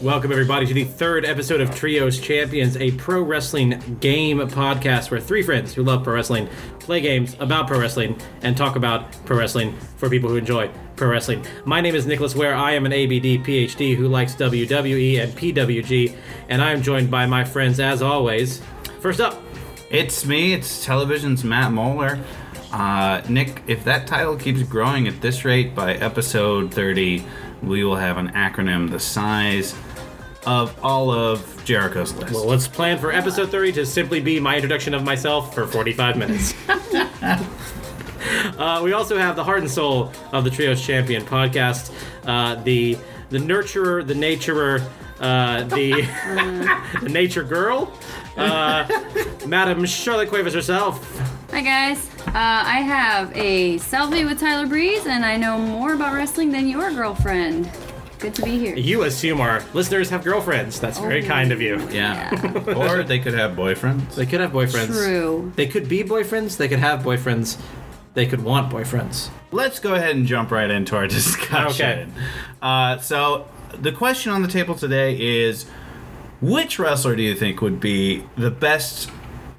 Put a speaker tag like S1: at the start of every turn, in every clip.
S1: Welcome, everybody, to the third episode of Trios Champions, a pro wrestling game podcast where three friends who love pro wrestling play games about pro wrestling and talk about pro wrestling for people who enjoy pro wrestling. My name is Nicholas Ware. I am an ABD PhD who likes WWE and PWG, and I am joined by my friends as always. First up,
S2: It's me, it's television's Matt Moeller. Uh, Nick, if that title keeps growing at this rate, by episode 30, we will have an acronym the size of all of Jericho's list.
S1: well, let's plan for episode 30 to simply be my introduction of myself for 45 minutes. Uh, we also have the heart and soul of the Trios Champion podcast, uh, the the nurturer, the naturer, uh, the the nature girl, uh, Madam Charlotte Cuevas herself.
S3: Hi guys, uh, I have a selfie with Tyler Breeze, and I know more about wrestling than your girlfriend. Good to be here.
S1: You assume our listeners have girlfriends. That's very
S3: Oh.
S1: kind of you.
S2: yeah. or they could have boyfriends.
S1: They could have boyfriends.
S3: True.
S1: They could be boyfriends. They could have boyfriends. They could want boyfriends.
S2: Let's go ahead and jump right into our discussion. Uh, so, the question on the table today is which wrestler do you think would be the best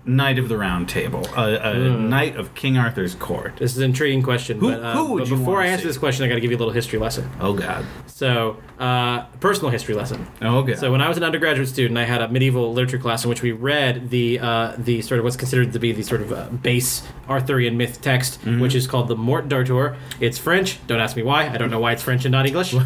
S2: knight of the round table? A, a
S1: Hmm.
S2: knight of King Arthur's court?
S1: This is an intriguing question.
S2: Who-
S1: but, uh,
S2: who
S1: but before I answer
S2: see?
S1: this question, I got to give you a little history lesson.
S2: Oh, God.
S1: So, uh, personal history lesson.
S2: Oh, God.
S1: So when I was an undergraduate student, I had a medieval literature class in which we read the uh, the sort of what's considered to be the sort of uh, base Arthurian myth text,
S2: Mm-hmm.
S1: which is called the Mort d'Arthur. It's French. Don't ask me why. I don't know why it's French and not English.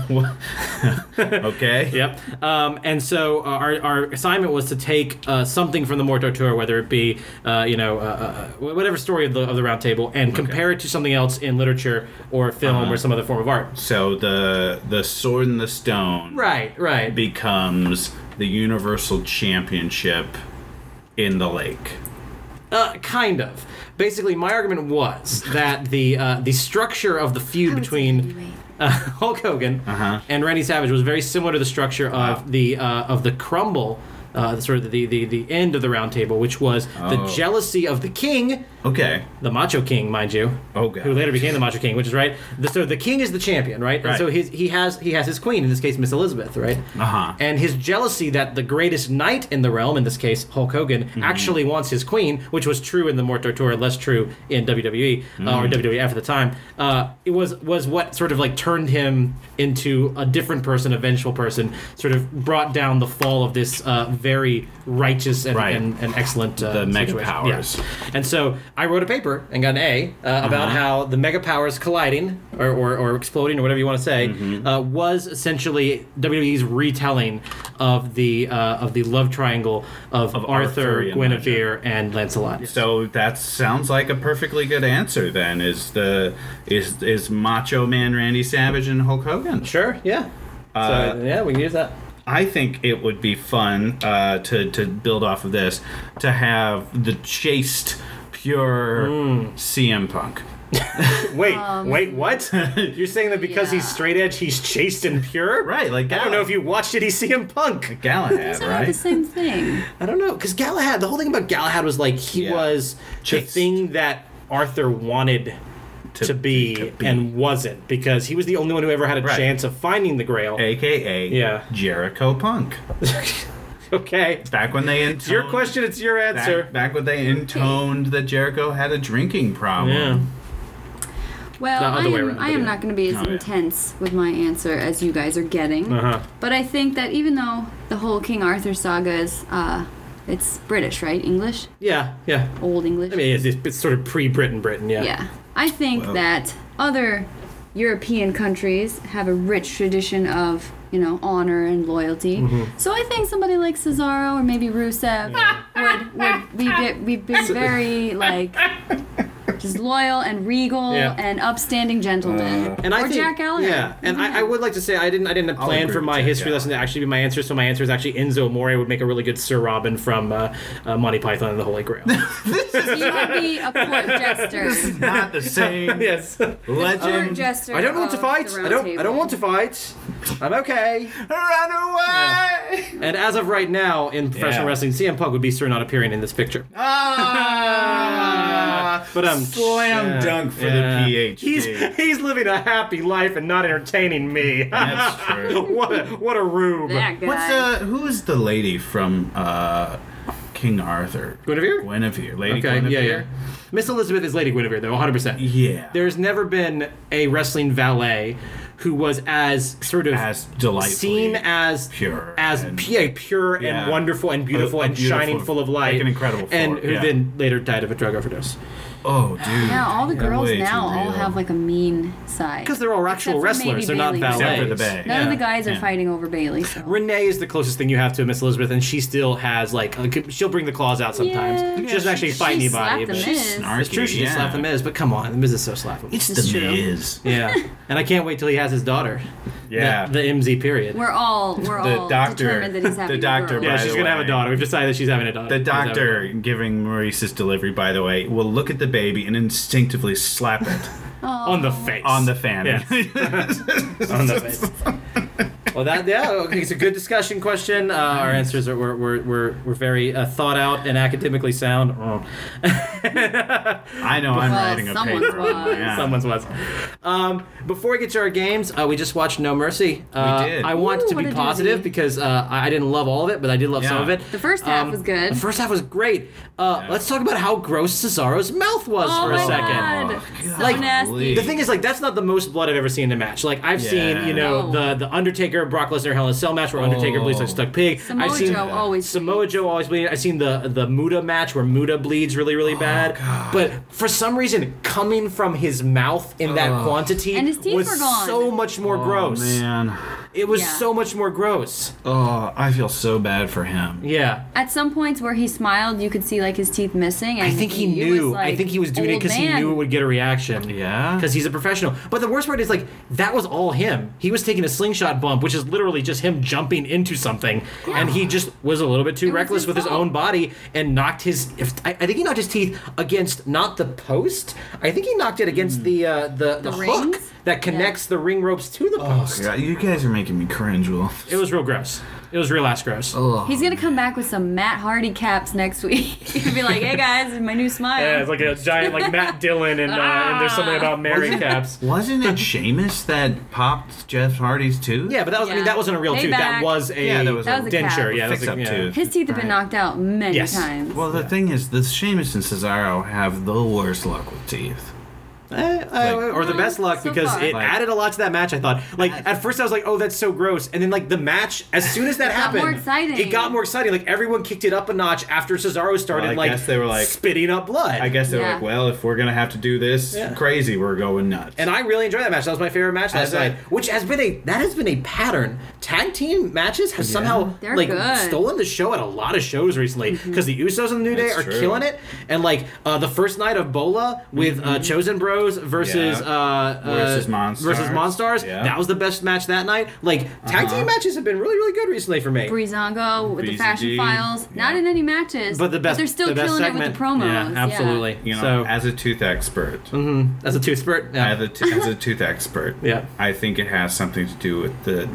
S2: okay.
S1: Yep. Um, and so uh, our, our assignment was to take uh, something from the Mort d'Arthur, whether it be uh, you know uh, uh, whatever story of the of the Round Table, and compare it to something else in literature or film
S2: Uh-huh.
S1: or some other form of art.
S2: So the the sword and the stone
S1: Right. Right.
S2: becomes the universal championship in the lake.
S1: Uh, kind of. Basically, my argument was that the uh, the structure of the feud between uh, Hulk Hogan
S2: Uh-huh.
S1: and Randy Savage was very similar to the structure of the uh, of the Crumble, uh, the sort of the, the the end of the roundtable, which was the
S2: Oh.
S1: jealousy of the King,
S2: Okay.
S1: the Macho King, mind you,
S2: Oh god.
S1: who later became the Macho King, which is right. The, so the King is the champion, right? And
S2: Right.
S1: so his, he has he has his queen in this case, Miss Elizabeth, right?
S2: Uh-huh.
S1: And his jealousy that the greatest knight in the realm, in this case Hulk Hogan,
S2: Mm-hmm.
S1: actually wants his queen, which was true in the Mort d'Arthur, less true in WWE uh,
S2: Mm-hmm.
S1: or WWF at the time. Uh, it was was what sort of like turned him into a different person, a vengeful person. Sort of brought down the fall of this uh, very righteous and,
S2: Right.
S1: and, and excellent uh,
S2: The mega powers.
S1: Yeah. And so I wrote a paper and got an A uh, about
S2: Uh-huh.
S1: how the mega powers colliding or, or, or exploding or whatever you want to say
S2: Mm-hmm.
S1: uh, was essentially WWE's retelling of the uh, of the love triangle of,
S2: Of
S1: Arthur,
S2: Arthurian
S1: Guinevere, and Lancelot.
S2: So that sounds like a perfectly good answer then. Is the is is Macho Man Randy Savage and Hulk Hogan?
S1: Sure, yeah.
S2: Uh,
S1: so yeah, we can use that.
S2: I think it would be fun uh, to to build off of this to have the chaste, pure
S1: Hmm.
S2: CM Punk.
S1: Wait, wait, what? You're saying that because he's straight edge, he's chaste and pure?
S2: Right, like
S1: I don't know if you watched it. He's CM Punk.
S2: Galahad,
S3: right? not the same thing.
S1: I don't know, because Galahad. The whole thing about Galahad was like he
S2: Yeah.
S1: was the thing that Arthur wanted to, be,
S2: to be.
S1: and wasn't because he was the only one who ever had a
S2: Right.
S1: chance of finding the Grail.
S2: AKA
S1: Yeah.
S2: Jericho Punk.
S1: okay,
S2: Back when they intoned,
S1: your question. It's your answer.
S2: Back, back when they intoned that Jericho had a drinking problem.
S1: Yeah.
S3: Well, I am,
S1: around,
S3: I am
S1: yeah.
S3: not going to be as
S2: Oh, yeah.
S3: intense with my answer as you guys are getting.
S1: Uh huh.
S3: But I think that even though the whole King Arthur saga is, uh, it's British, right? English?
S1: Yeah. Yeah.
S3: Old English?
S1: I mean, it's, it's sort of pre-Britain, Britain. Yeah.
S3: Yeah. I think
S2: Well-
S3: that other European countries have a rich tradition of, you know, honor and loyalty.
S1: Mm-hmm.
S3: So I think somebody like Cesaro or maybe Rusev would would be ve- we've been very like just loyal and regal
S1: Yeah.
S3: and upstanding gentlemen.
S1: And I
S3: or
S1: think,
S3: Jack Gallagher.
S1: Yeah, and I, I would like to say I didn't I didn't plan for my
S2: Jack
S1: history lesson to actually be my answer. So my answer is actually Enzo Amore would make a really good Sir Robin from uh, uh, Monty Python and the Holy Grail.
S3: This He would be a court jester.
S2: This is Not the same
S1: yes.
S3: Court
S2: legend.
S3: jester.
S1: I don't want to fight. I don't. I don't want to fight. I'm okay.
S2: Run away!
S1: And as of right now in professional
S2: Yeah.
S1: wrestling, CM Punk would be sure not appearing in this picture.
S2: Ah!
S1: But um,
S2: Slam
S1: yeah,
S2: dunk for
S1: yeah.
S2: the PhD.
S1: He's he's living a happy life and not entertaining me.
S2: That's true.
S1: what a what a rube.
S3: That guy.
S2: What's uh? Who is the lady from uh, King Arthur?
S1: Guinevere?
S2: Guinevere. Lady
S1: Okay,
S2: Guinevere.
S1: yeah, yeah. Miss Elizabeth is Lady Guinevere, though, 100%.
S2: Yeah.
S1: There's never been a wrestling valet who was as sort of
S2: as delightfully
S1: seen as
S2: pure
S1: as
S2: and-
S1: pu- pure
S2: Yeah.
S1: and wonderful and beautiful
S2: A- a
S1: and
S2: beautiful-
S1: shining, full of light,
S2: like an incredible
S1: and
S2: form,
S1: who
S2: yeah.
S1: then later died of a drug overdose.
S2: Oh, dude.
S3: Yeah, all the girls
S2: way
S3: now all have like a mean side.
S1: Because they're all actual
S3: Except for maybe
S1: wrestlers, they're not
S3: Bayley.
S1: valets.
S2: Except for the Bay.
S3: None of the guys are
S2: Yeah.
S3: fighting over Bayley. So.
S1: Renee is the closest thing you have to Miss Elizabeth, and she still has like a- she'll bring the claws out sometimes.
S3: Yeah.
S1: she doesn't
S2: Yeah,
S1: actually
S3: she-
S1: fight
S3: she
S1: anybody.
S3: slapped the
S1: but-
S3: Miz.
S2: snarky,
S1: It's true, she just
S2: yeah.
S1: slapped the Miz, but come on, the Miz is so slappable.
S2: It's
S3: It's
S2: the
S3: true.
S2: Miz.
S1: yeah, and I can't wait till he has his daughter.
S2: Yeah.
S1: the, the MZ period.
S3: We're all we're
S2: The
S3: all
S2: doctor-
S3: determined that he's having
S2: the doctor,
S3: A girl.
S1: yeah,
S2: by
S1: she's
S2: the
S1: gonna have a
S2: way.
S1: daughter. We've decided that she's having a daughter.
S2: The
S1: She's having a
S2: doctor giving Maryse's delivery, by the way, will look at the baby and instinctively slap it
S1: on the face.
S2: on the fanny.
S1: Yes. on the face. Well, that yeah, okay, it's a good discussion question. Uh, our answers are were, were, were, were very uh, thought out and academically sound. Oh.
S2: I know I'm
S3: Well,
S2: writing a
S3: someone's
S2: paper.
S3: was.
S2: Yeah.
S1: Someone's was. Um, before we get to our games, uh, we just watched No Mercy. Uh,
S2: did.
S1: I want
S3: Ooh,
S1: to
S3: what
S1: be
S3: a
S1: positive
S3: doozy.
S1: because uh, I I didn't love all of it, but I did love some
S2: Yeah.
S1: of it.
S3: The first half
S1: Um,
S3: was good.
S1: The first half was great. Uh,
S2: Yeah.
S1: Let's talk about how gross Cesaro's mouth was
S3: oh
S1: for a
S3: my
S1: second.
S3: god,
S2: Oh,
S3: so
S1: Like,
S3: nasty.
S1: The thing is, like, that's not the most blood I've ever seen in a match. Like, I've seen, you know,
S3: No.
S1: the the Undertaker, Brock Lesnar, Hell in a Cell match where Undertaker bleeds like stuck pig.
S3: Samoa
S1: I've seen
S3: Joe always
S1: Samoa Joe always bleeding. I've seen the the Muta match where Muta bleeds really really oh, bad. But for some reason, coming from his mouth in that quantity
S3: And his teeth
S1: was
S3: were gone.
S1: so much more
S2: Oh,
S1: gross.
S2: man.
S1: It was
S3: Yeah.
S1: so much more gross.
S2: Oh, I feel so bad for him.
S1: Yeah.
S3: At some points where he smiled, you could see like his teeth missing. And
S1: I think he
S3: it
S1: knew.
S3: Was, like,
S1: I think he was doing it
S3: old
S1: because he
S3: man.
S1: knew it would get a reaction.
S2: Yeah.
S1: Because he's a professional. But the worst part is like that was all him. He was taking a slingshot bump, which is literally just him jumping into something, and he just was a little bit too
S3: It
S1: reckless with his own body and knocked his. If, I, I think he knocked his teeth against not the post. I think he knocked it against the uh, the the,
S3: The
S1: hook
S3: rings?
S1: that connects the ring ropes to the post.
S2: God, you guys are making me cringe, Will.
S1: It was real gross. It was real ass gross.
S2: Oh.
S3: He's gonna come back with some Matt Hardy caps next week. He'll be like, "Hey guys, my new smile."
S1: Yeah, it's like a giant like Matt Dillon and, uh, and there's something about Mary
S2: Wasn't-
S1: caps.
S2: Wasn't it Sheamus that popped Jeff Hardy's tooth?
S1: Yeah, but that was I mean
S3: Yeah.
S1: that wasn't a real tooth. That was a
S2: Yeah, that was
S3: That was a cap.
S1: denture. Yeah, that was
S2: Fix
S1: a,
S2: up
S1: yeah.
S2: tooth.
S3: His teeth have been
S2: Right.
S3: knocked out many
S1: Yes.
S3: times.
S2: Well, the thing is, the Sheamus and Cesaro have the worst luck with teeth.
S1: Eh, uh, or the best luck
S3: So
S1: because
S3: far.
S1: it
S2: Like-
S1: added a lot to that match. I thought, like at first I was like, "Oh, that's so gross," and then like the match, as soon as that
S3: got
S1: happened,
S3: more exciting.
S1: It got more exciting. Like everyone kicked it up a notch after Cesaro started
S2: Well, I
S1: like,
S2: guess they were like-
S1: spitting up blood.
S2: I guess they're
S3: Yeah.
S2: like, well, if we're gonna have to do this
S1: Yeah.
S2: crazy, we're going nuts.
S1: And I really enjoyed that match. That was my favorite match last night. Which has been a that has been a pattern. Tag team matches has somehow
S3: They're
S1: like
S3: good.
S1: stolen the show at a lot of shows recently because the Usos and the New Day
S2: That's
S1: are
S2: true.
S1: killing it. And like uh, the first night of Bola with uh, Chosen Bros versus
S2: Yeah.
S1: uh, uh,
S2: Versus Monstars.
S1: versus Monstars.
S2: Yeah.
S1: That was the best match that night. Like tag
S2: Uh-huh.
S1: team matches have been really really good recently for me.
S3: Breezango with the fashion files. Not in any matches.
S1: But the best,
S3: they're still
S1: the
S3: killing
S1: segment.
S3: it with the promos.
S1: Yeah, absolutely.
S2: you know,
S1: so
S2: as a tooth expert,
S1: as a tooth spurt, yeah,
S2: as, a t- as a tooth expert,
S1: Yeah.
S2: I think it has something to do with the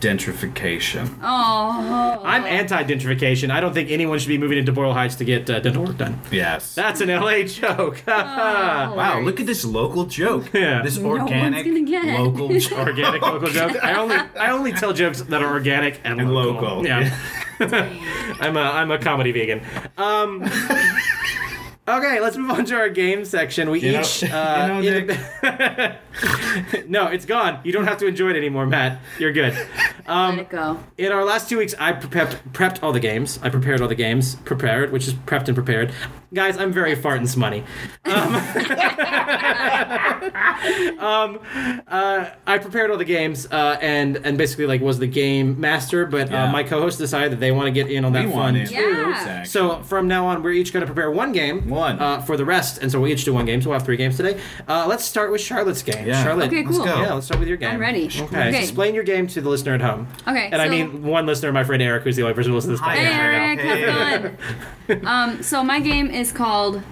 S2: gentrification.
S3: Oh.
S1: I'm anti-gentrification. I don't think anyone should be moving into Boyle Heights to get uh, dental work done.
S2: Yes.
S1: That's an LA joke.
S3: Oh.
S2: wow, look at this local joke.
S1: Yeah.
S2: This
S3: No
S2: organic
S3: gonna get
S2: local joke.
S1: organic local joke. I only I only tell jokes that are organic and,
S2: And
S1: local.
S2: local.
S1: Yeah. I'm a I'm a comedy vegan. Um Okay, let's move on to our game section. We
S2: You know-
S1: each
S2: you
S1: uh,
S2: know,
S1: in- No, it's gone. You don't have to enjoy it anymore, Matt. You're good.
S3: Let it go.
S1: In our last two weeks, I prepped prepped all the games. I prepared all the games. Prepared, which is prepped and prepared. Guys, I'm very fart and smutty. Um, um, uh, I prepared all the games uh, and and basically like was the game master. But uh,
S2: Yeah.
S1: my co-host decided that they want to get in on that
S2: We
S1: fun too.
S3: Yeah.
S2: Exactly.
S1: So from now on, we're each going to prepare one game.
S2: One.
S1: Uh, for the rest, and so we each do one game. So we'll have three games today. Uh, let's start with Charlotte's game.
S2: Yeah.
S1: Charlotte.
S3: Okay,
S2: Let's
S3: cool.
S2: go.
S1: Yeah, let's start with your game.
S3: I'm ready.
S1: Okay.
S3: Okay.
S1: Explain your game to the listener at home.
S3: Okay.
S1: And I
S3: so-
S1: mean one listener, my friend Eric, who's the only person who listens to this
S2: Hi,
S1: podcast.
S3: Hey,
S1: right now.
S3: Eric, have fun. um, so my game is called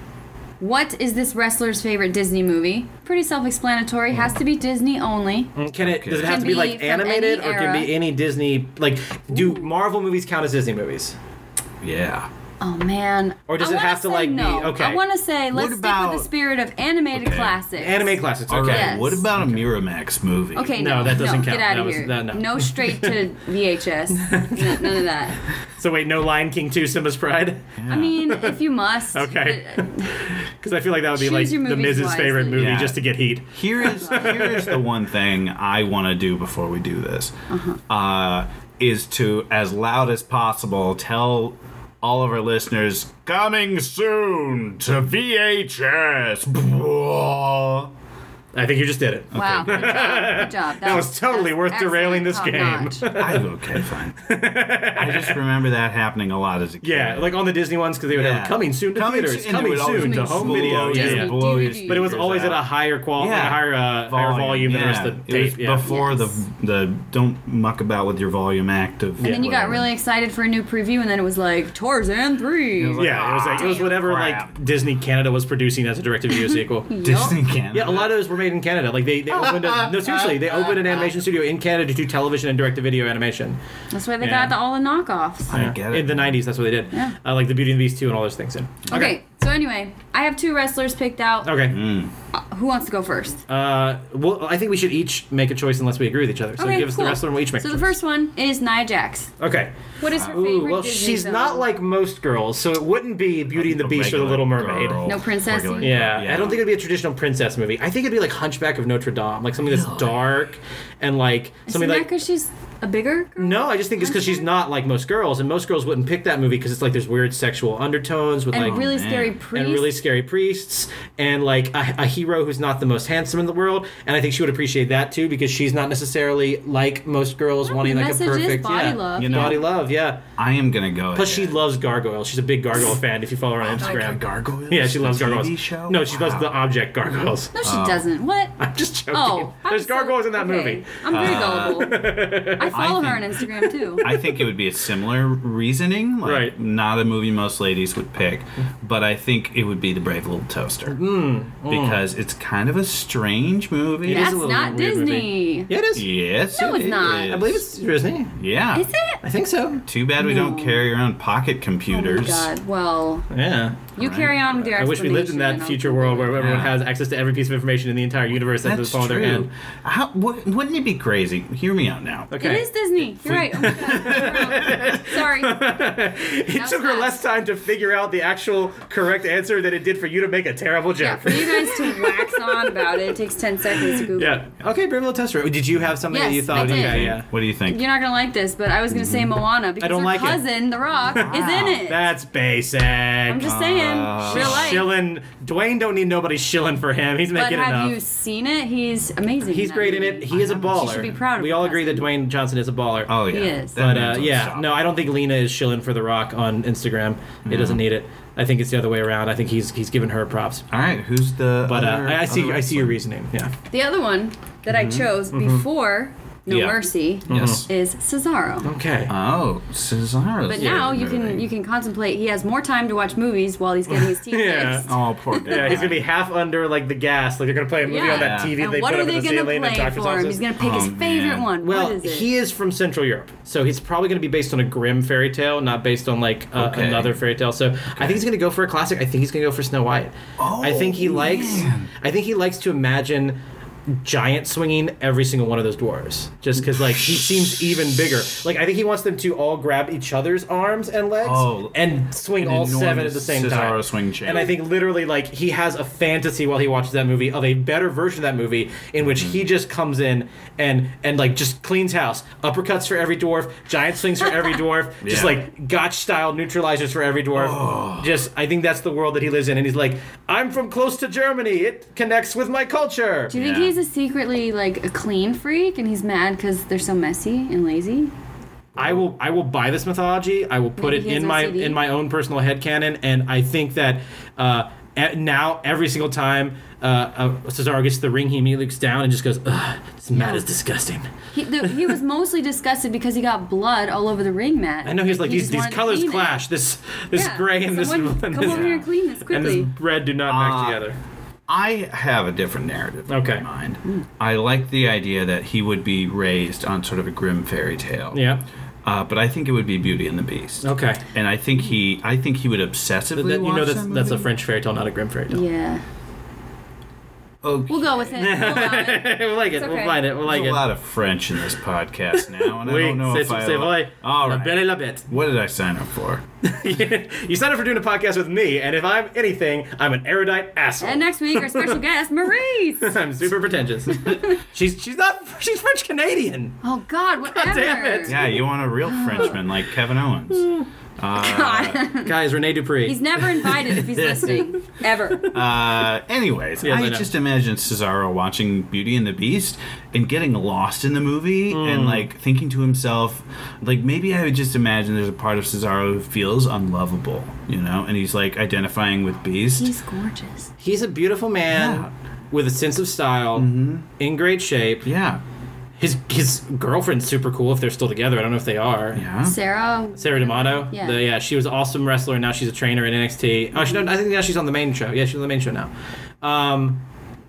S3: What is this wrestler's favorite Disney movie? Pretty self-explanatory. Has to be Disney only.
S1: Mm, can it? Does it have
S3: Can
S1: to be
S3: be
S1: like
S3: from
S1: animated,
S3: any
S1: or can
S3: era.
S1: be any Disney? Like, do Marvel movies count as Disney movies?
S2: Yeah.
S3: Oh man.
S1: Or does
S3: I
S1: it have to,
S3: say
S1: like, be- okay.
S3: I want to say let's stick
S2: about-
S3: with the spirit of animated
S2: Okay.
S3: classics.
S1: Anime classics. Okay.
S2: right.
S3: Yes.
S2: What about a Miramax movie?
S3: Okay,
S1: No,
S3: no,
S1: that doesn't
S3: no,
S1: count.
S3: Get out
S1: That
S3: of
S1: was-
S3: here.
S1: that- no.
S3: straight to VHS. no, none of that.
S1: So wait, no Lion King 2 Simba's Pride?
S3: I mean, if you must.
S1: Okay.
S3: uh,
S1: Because I feel like that would be like the
S3: movies
S1: Miz's favorite movie
S2: Yeah.
S1: just to get heat.
S2: Here is here is the one thing I want to do before we do this. uh is to as loud as possible tell all of our listeners coming soon to VHS.
S1: I think you just did it.
S3: Wow, good job. Good job.
S1: That was totally worth derailing this game.
S3: top-notch.
S2: I, okay, fine. I just remember that happening a lot as a kid.
S1: Yeah, like on the Disney ones because they would
S2: Yeah.
S1: have coming soon to
S2: Coming
S1: theaters,
S2: soon, and
S1: coming soon to home video. Yeah,
S3: Disney
S1: yeah.
S2: blow.
S1: But it was
S2: speakers
S1: always at a higher quality,
S2: Yeah.
S1: higher, uh, higher volume than the rest of the
S2: It was
S1: tape. Yeah.
S2: before
S3: Yes.
S2: the the don't muck about with your volume active.
S3: And then you got really excited for a new preview, and then it was like Tarzan three.
S2: It was like,
S1: yeah, it was like it was
S2: "Ah,
S1: whatever
S2: crap."
S1: like Disney Canada was producing as a direct-to-video sequel.
S2: Disney Canada.
S1: Yeah, a lot of those were made in Canada. Like they, they opened a, no seriously, they opened an animation studio in Canada to do television and direct-to-video animation.
S3: That's why they
S1: Yeah.
S3: got the, all the knockoffs.
S2: I get it.
S1: In the '90s, that's what they did.
S3: Yeah.
S1: Uh, like the Beauty and the Beast 2 and all those things. In.
S3: Okay. so anyway, I have two wrestlers picked out.
S1: Okay.
S2: Mm.
S3: Uh, who wants to go first?
S1: Uh, well, I think we should each make a choice unless we agree with each other. So
S3: okay,
S1: give us
S3: cool.
S1: the wrestler and we'll each make
S3: So
S1: a
S3: the first one is Nia Jax.
S1: Okay.
S3: What is her
S1: Ooh,
S3: favorite
S1: well,
S3: Disney
S1: she's
S3: film?
S1: not like most girls, so it wouldn't be Beauty and the Beast or the Little Mermaid.
S2: girl.
S3: No princess.
S2: Regular-
S1: Yeah, I don't think it'd be a traditional princess movie. I think it'd be like Hunchback of Notre Dame, like something that's dark and like
S3: Isn't
S1: something
S3: that
S1: like.
S3: because she's a bigger girl?
S1: No, I just think it's because she's not like most girls, and most girls wouldn't pick that movie because it's like there's weird sexual undertones with
S3: And
S1: like
S3: really
S2: man.
S3: scary
S2: And
S3: priest.
S1: and really scary priests and like a, a hero who's not the most handsome in the world and i think she would appreciate that too because she's not necessarily like most girls
S3: No,
S1: wanting like a perfect
S3: body
S1: yeah,
S3: love.
S2: You know-
S1: body love yeah
S2: I am gonna go.
S1: plus she loves gargoyles she's a big gargoyle fan if you follow her on instagram
S2: a gargoyle.
S1: yeah she loves
S2: The
S1: gargoyles
S2: TV show?
S1: no she loves the object gargoyles
S3: No, she oh. doesn't. What?
S1: i'm just joking
S3: Oh, I'm
S1: there's
S3: so-
S1: gargoyles in that
S3: okay.
S1: movie
S3: I'm very uh, gullible. I follow her on Instagram too.
S2: I think it would be a similar reasoning, like
S1: Right.
S2: not a movie most ladies would pick, but I think it would be The Brave Little Toaster mm, mm. because it's kind of a strange movie.
S1: It is a
S3: That's
S1: little
S3: not
S1: weird movie.
S3: Disney.
S1: yeah it is
S2: Yes,
S3: No,
S2: it
S3: it's not.
S2: is.
S1: i believe it's disney
S2: Yeah.
S3: Is it?
S1: i think so
S2: Too bad we don't
S3: No.
S2: carry around pocket computers.
S3: Oh my god. Well,
S1: yeah
S3: you
S2: Right.
S3: carry on with your
S1: I wish we lived in that future world where everyone
S2: Yeah.
S1: has access to every piece of information in the entire universe at the
S2: That's
S1: palm of their
S2: true.
S1: hand.
S2: How, wou- wouldn't it be crazy? Hear me out now.
S1: Okay.
S3: It is Disney. You're right. Oh. Sorry.
S1: it
S3: was
S1: took her less time to figure out the actual correct answer than it did for you to make a terrible joke.
S3: Yeah,
S1: joke.
S3: for you guys to wax on about it, it takes 10 seconds to Google.
S1: Yeah. Okay, Brave Little Toaster. Did you have something that you thought?
S3: I did.
S1: Okay, yeah.
S2: What do you think?
S3: You're not gonna like this, but I was gonna say mm-hmm. Moana because
S1: don't
S3: her
S1: like it.
S3: cousin, The Rock, is in it.
S1: That's basic.
S3: I'm just saying,
S2: Uh,
S3: real life.
S1: Shilling. Dwayne don't need nobody shilling for him. He's making enough.
S3: But
S1: making
S3: have
S1: enough.
S3: you seen it? He's amazing.
S1: He's
S3: that
S1: great in it. He is a baller.
S3: She should be proud of
S1: We all agree that. Dwayne Johnson is a baller.
S2: oh yeah.
S3: He is.
S2: That
S1: But uh, yeah,
S2: top.
S1: no, I don't think Lena is shilling for The Rock on Instagram. It doesn't need it. I think it's the other way around. I think he's he's giving her props.
S2: All right, who's the?
S1: But uh,
S2: other-
S1: I, I see I see your reasoning. Yeah.
S3: The other one that
S1: Mm-hmm.
S3: I chose before No
S2: Yeah.
S3: Mercy
S2: Yes.
S3: is Cesaro.
S1: Okay.
S2: Oh, Cesaro.
S3: But now you can you can contemplate. He has more time to watch movies while he's getting his teeth
S1: Yeah.
S3: fixed.
S2: Oh, poor guy.
S1: Yeah, he's gonna be half under like the gas. Like they're gonna play a movie
S3: Yeah.
S1: on that
S2: Yeah.
S1: TV
S3: And
S1: they
S3: what
S1: put
S3: are
S1: up in
S3: they
S1: the
S3: gonna
S1: ceiling in
S3: play
S1: doctor's
S3: for him?
S1: office.
S3: He's gonna pick his
S2: Oh,
S3: favorite
S2: man.
S3: one.
S1: Well,
S3: what is it?
S1: he is from Central Europe, so he's probably going to be based on a Grimm fairy tale, not based on like uh,
S2: Okay.
S1: another fairy tale. So I think he's going to go for a classic. I think he's going to go for Snow White. I think he
S2: Oh,
S1: likes. I think he likes to imagine giant swinging every single one of those dwarves. Just because like he seems even bigger. Like i think he wants them to all grab each other's arms and legs
S2: Oh,
S1: and swing
S2: an
S1: all seven at the same
S2: Cesaro
S1: time.
S2: swing chain.
S1: and i think literally like he has a fantasy while he watches that movie of a better version of that movie in which he mm-hmm. just comes in and and like just cleans house uppercuts for every dwarf giant swings for every dwarf just
S2: Yeah.
S1: like gotch style neutralizers for every dwarf. Oh. Just i think that's the world that he lives in. And he's like i'm from close to germany. It connects with my culture.
S3: Do you think
S2: Yeah.
S3: He's a secretly like a clean freak and he's mad because they're so messy and lazy?
S1: I will I will buy this mythology. I will put
S3: Maybe
S1: it
S3: he has
S1: in my
S3: OCD?
S1: in my own personal head headcanon, and I think that uh, now every single time uh, uh, Cesaro gets the ring, he immediately looks down and just goes, "Ugh, this mat
S3: No.
S1: is disgusting."
S3: He, the, he was mostly disgusted because he got blood all over the ring mat.
S1: I know he's like
S3: He
S1: these these colors
S3: clean it.
S1: clash. This this
S3: Yeah,
S1: gray and this
S3: someone
S1: and
S3: come
S1: this,
S3: over here and clean this
S1: and this
S3: quickly.
S1: red do not match
S2: Uh,
S1: together.
S2: I have a different narrative
S1: Okay.
S2: in my mind. I like the idea that he would be raised on sort of a Grimm fairy tale.
S1: Yeah.
S2: uh, but I think it would be Beauty and the Beast.
S1: Okay.
S2: And I think he, I think he would obsessively
S1: But then, you know that's
S2: that
S1: that's a. French fairy tale, not a Grimm fairy tale.
S3: Yeah.
S2: Okay.
S3: We'll go with it. We'll allow it.
S1: we'll like it.
S3: It's
S1: We'll find it. We'll like
S2: There's
S1: it.
S2: a lot of French in this podcast now, and I don't know
S1: c'est
S2: if I.
S1: c'est vrai.
S2: All
S1: La
S2: right.
S1: belle et la bête.
S2: What did I sign up for?
S1: you signed up for doing a podcast with me, and if I'm anything, I'm an erudite asshole.
S3: And next week, our special guest, Maryse.
S1: I'm super pretentious. she's she's not she's French Canadian.
S3: Oh God, whatever.
S1: damn it.
S2: Yeah, you want a real oh. Frenchman like Kevin Owens. Uh,
S3: God.
S1: Guys, Rene Dupree.
S3: He's never invited if he's listening. Ever.
S2: uh, anyways,
S1: Yes, I
S2: I just imagine Cesaro watching Beauty and the Beast and getting lost in the movie
S1: Hmm.
S2: and like thinking to himself, like maybe I would just imagine there's a part of Cesaro who feels unlovable, you know, and he's like identifying with Beast.
S3: He's gorgeous.
S1: He's a beautiful man
S2: Yeah.
S1: with a sense of style, in great shape.
S2: yeah,
S1: His his girlfriend's super cool if they're still together. I don't know if they are.
S2: yeah.
S3: Sarah.
S1: Sarah D'Amato.
S3: Yeah.
S1: The- yeah, she was an awesome wrestler, and now she's a trainer in NXT. Oh, she, I think now she's on the main show. Yeah, she's on the main show now. Um,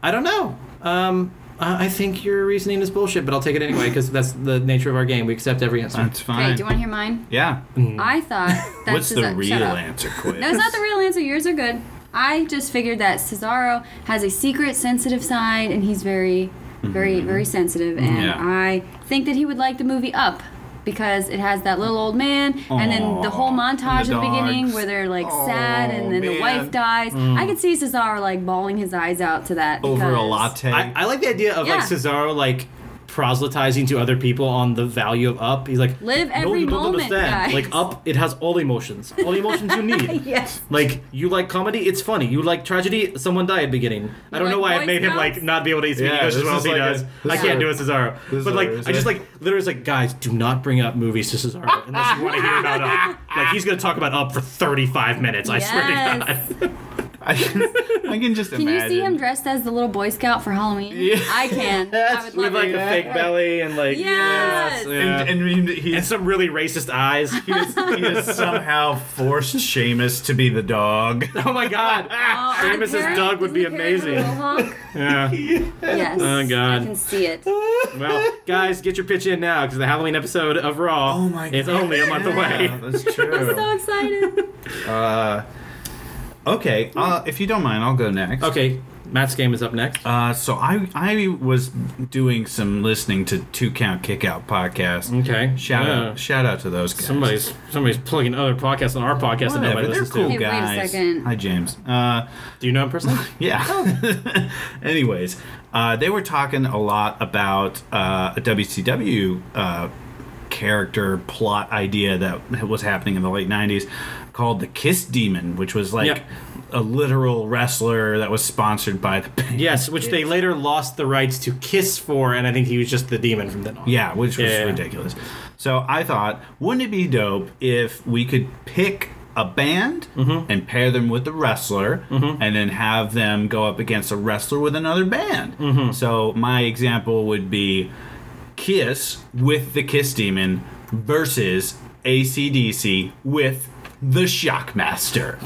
S1: I don't know. Um, I I think your reasoning is bullshit, but I'll take it anyway because that's the nature of our game. We accept every answer.
S2: That's
S3: Okay,
S2: fine.
S3: do you want to hear mine?
S2: yeah.
S3: I thought that
S2: What's the real answer, quiz?
S3: No, it's not the real answer. Yours are good. I just figured that Cesaro has a secret, sensitive side, and he's very, very, mm-hmm. very sensitive. Mm-hmm. And
S2: Yeah.
S3: I think that he would like the movie Up because it has that little old man, and then the whole montage
S2: and the
S3: at the beginning where they're like
S2: Oh,
S3: sad, and then the wife dies. Mm. I could see Cesaro like bawling his eyes out to that
S2: Over a latte.
S1: I, I like the idea of like
S3: Yeah.
S1: Cesaro like proselytizing to other people on the value of up. He's like,
S3: Live
S1: no,
S3: every
S1: you don't
S3: moment,
S1: understand.
S3: guys."
S1: Like up, it has all emotions, all the emotions you need.
S3: Yes.
S1: Like you like comedy, it's funny. You like tragedy, someone died at the beginning. I don't know why
S3: Boy
S1: it made him like not be able to eat
S2: Yeah,
S1: English as well as he
S2: like
S1: does.
S2: this
S1: I can't
S2: a-
S1: do a Cesaro. But like,
S2: is
S1: I just like literally was like, guys, do not bring up movies to Cesaro unless you want to hear about Up. Like he's gonna talk about Up for 35 minutes. I swear to God.
S2: I can, I can just
S3: Can
S2: imagine.
S3: you see him dressed as the little Boy Scout for Halloween?
S2: Yeah.
S3: I can. I would
S1: With like
S3: it.
S1: a fake belly and like
S3: Yes.
S1: yeah.
S2: And, and he-
S1: and some really racist eyes.
S2: he has, he has somehow forced Sheamus to be the dog.
S1: oh my god.
S3: Oh,
S1: Sheamus as
S3: Harry-
S1: Dug would be
S3: isn't Harry the
S1: amazing. Yeah.
S3: Yes.
S1: Oh, God.
S3: I can see it.
S1: Well, guys, get your pitch in now because the Halloween episode of Raw
S2: Oh my
S1: is only a month away.
S2: Yeah, that's true.
S3: I'm so excited.
S2: Uh, okay, uh, if you don't mind, I'll go next.
S1: Okay, Matt's game is up next.
S2: Uh, so I I was doing some listening to Two Count Kick Out podcast.
S1: Okay.
S2: Shout
S1: Yeah.
S2: out shout out to those guys.
S1: Somebody's somebody's plugging other podcasts on our podcast that
S2: Whatever,
S1: nobody
S2: they're
S1: listens
S2: cool
S1: to.
S3: Hey, wait a
S2: guys.
S3: second.
S2: Hi James. Uh,
S1: Do you know him personally?
S2: yeah. Anyways, uh, they were talking a lot about uh, a WCW uh, character plot idea that was happening in the late '90s called the Kiss Demon, which was like
S1: Yep.
S2: a literal wrestler that was sponsored by the band.
S1: yes, which they later lost the rights to Kiss for, and I think he was just the demon from then on.
S2: Yeah, which was
S1: Yeah.
S2: ridiculous. So I thought, wouldn't it be dope if we could pick a band
S1: Mm-hmm.
S2: and pair them with the wrestler and then have them go up against a wrestler with another band?
S1: Mm-hmm.
S2: So my example would be Kiss with the Kiss Demon versus ACDC with the Shockmaster.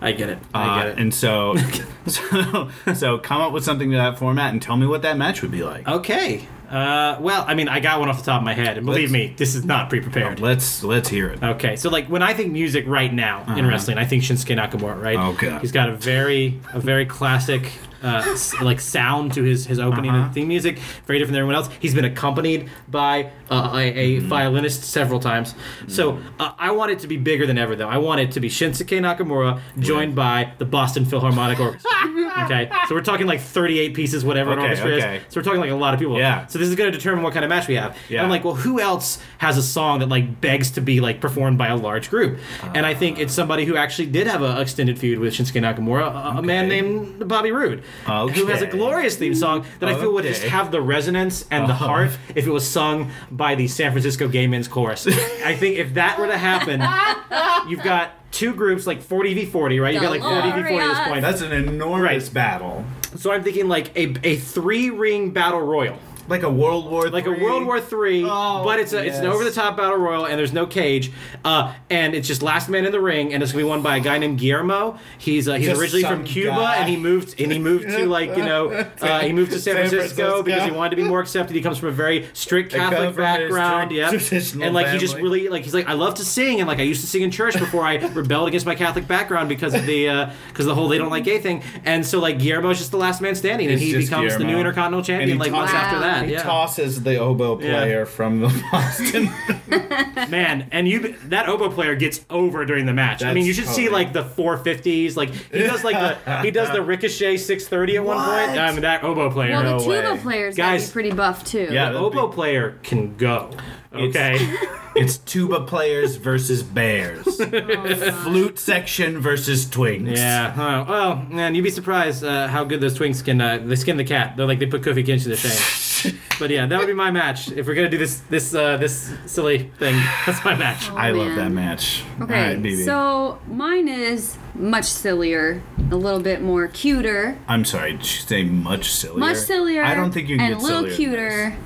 S1: I get it. I
S2: Uh,
S1: get it.
S2: and so, so, so come up with something to that format and tell me what that match would be like.
S1: Okay. Uh, well, I mean, I got one off the top of my head, and believe me, this is not pre-prepared.
S2: Let's let's hear it.
S1: Okay, so like when I think music right now in wrestling, I think Shinsuke Nakamura, right?
S2: Okay.
S1: He's got a very a very classic uh, like sound to his his opening
S2: Uh-huh.
S1: and theme music, very different than everyone else. He's been accompanied by uh, a, a violinist several times. So uh, I want it to be bigger than ever, though. I want it to be Shinsuke Nakamura joined by the Boston Philharmonic Orchestra. okay, so we're talking like 38 pieces, whatever an orchestra
S2: okay.
S1: is. So we're talking like a lot of people.
S2: Yeah.
S1: So this is going to determine what kind of match we have.
S2: Yeah.
S1: And I'm like, well, who else has a song that like begs to be like performed by a large group? and I think it's somebody who actually did have an extended feud with Shinsuke Nakamura, a, a man named Bobby Roode, who has a glorious theme song that I feel would just have the resonance and the
S2: Uh-huh.
S1: heart if it was sung by the San Francisco Gay Men's Chorus. I think if that were to happen, you've got two groups like 40 v 40, right? You've got like 40 v 40 at this point.
S2: That's an enormous battle.
S1: so I'm thinking like a, a three ring battle royal.
S2: Like a World War
S1: like a World War Three,
S2: Oh,
S1: but it's a, it's an over the top battle royal, and there's no cage, uh, and it's just last man in the ring, and it's gonna be won by a guy named Guillermo. He's uh, he's
S2: Just
S1: originally from Cuba,
S2: guy.
S1: and he moved and he moved to like you know uh, he moved to San,
S2: San
S1: Francisco,
S2: Francisco.
S1: because he wanted to be more accepted. He comes from a very strict Catholic
S2: from a very
S1: background, yeah, and like he just really like he's like I love to sing, and like I used to sing in church before I rebelled against my Catholic background because of the because of the whole they don't like gay thing, and so like Guillermo's just the last man standing, and
S2: It's
S1: he becomes the new Intercontinental Champion like months
S3: tosses-
S1: after that.
S2: He
S1: yeah.
S2: tosses the oboe player from the Boston.
S1: Man, and you that oboe player gets over during the match. I mean, you should see like the 450s. Like he does like the he does the ricochet 630 at one
S2: What?
S1: point. I mean, that oboe player.
S3: Well,
S2: No
S3: the tuba
S2: way.
S3: players gotta
S1: Guys-
S3: be pretty buff too.
S2: Yeah.
S1: the
S2: that'd be-
S1: oboe player can go. Okay.
S2: it's tuba players versus bears. Flute section versus twinks.
S1: yeah. Oh, well, man, you'd be surprised uh, how good those twinks can. Uh, they skin the cat. They're like they put Kofi Kingston to shame. but yeah, that would be my match. If we're gonna do this this uh, this silly thing, that's my match.
S2: I love that match.
S3: Okay,
S2: All right,
S3: so mine is much sillier, a little bit more cuter,
S2: I'm sorry, did you say much sillier?
S3: much sillier.
S2: I don't think you can
S3: and
S2: get
S3: a little cuter.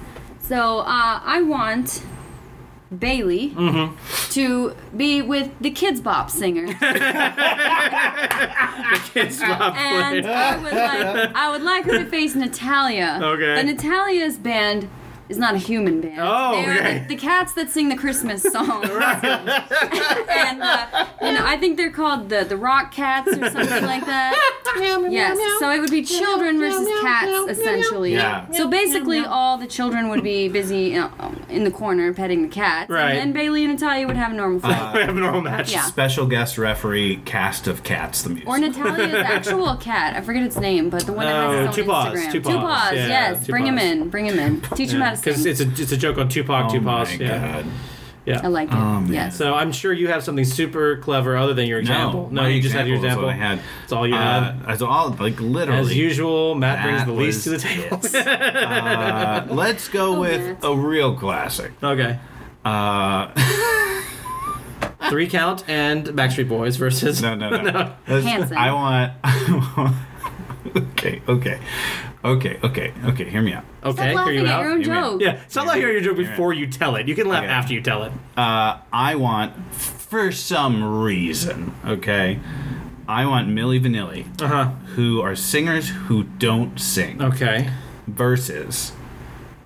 S3: So uh, I want Bayley
S2: Mm-hmm.
S3: to be with the Kidz Bop singer,
S1: Kidz Bop
S3: and
S1: player.
S3: I would like I would like her to face Natalya.
S1: Okay.
S3: And Natalya's band is not a human band.
S1: Oh,
S3: They're
S1: okay.
S3: the, the cats that sing the Christmas song. and uh, you know, I think they're called the the Rock Cats or something like that. Yes. So it would be children versus cats essentially.
S2: Yeah.
S3: So basically, all the children would be busy in, in the corner petting the cats,
S1: Right.
S3: and then Bayley and Natalya would have a normal fight.
S1: we have a normal match.
S3: Yeah.
S2: Special guest referee, cast of cats, the music.
S3: Or Natalya's actual cat. I forget its name, but the one that
S1: Oh,
S3: has its
S1: Two
S3: own
S1: Paws,
S3: Instagram.
S1: Two Paws, yeah,
S3: yes.
S1: Two
S3: Bring him in. Bring him in. Teach him how to
S1: Because it's a it's a joke on Tupac,
S2: oh
S1: two
S2: my.
S1: Yeah.
S2: god.
S1: Yeah.
S3: I like it.
S2: Oh, man.
S3: yes.
S1: So I'm sure you have something super clever other than your example.
S2: No,
S1: No,
S2: my
S1: you just had your
S2: example
S1: example.
S2: is I had.
S1: That's all you
S2: Uh,
S1: had.
S2: That's all, like literally.
S1: As usual, Matt brings the least to the table.
S2: Uh, let's go
S3: Oh,
S2: with
S3: Matt.
S2: a real classic.
S1: okay.
S2: Uh,
S1: Three count and Backstreet Boys versus.
S2: no, no, no. Let's-
S3: Hanson.
S2: I want. I want okay, okay, okay, okay, okay. Hear me out.
S1: Okay,
S3: Stop
S1: hear
S3: laughing
S1: you
S3: at
S1: out.
S3: your own
S2: Hear me out.
S3: joke.
S1: Yeah, stop not hearing your joke before you tell it. You can laugh
S2: Okay.
S1: after you tell it.
S2: Uh, I want, for some reason, okay, I want Milli Vanilli,
S1: Uh huh.
S2: who are singers who don't sing,
S1: Okay.
S2: versus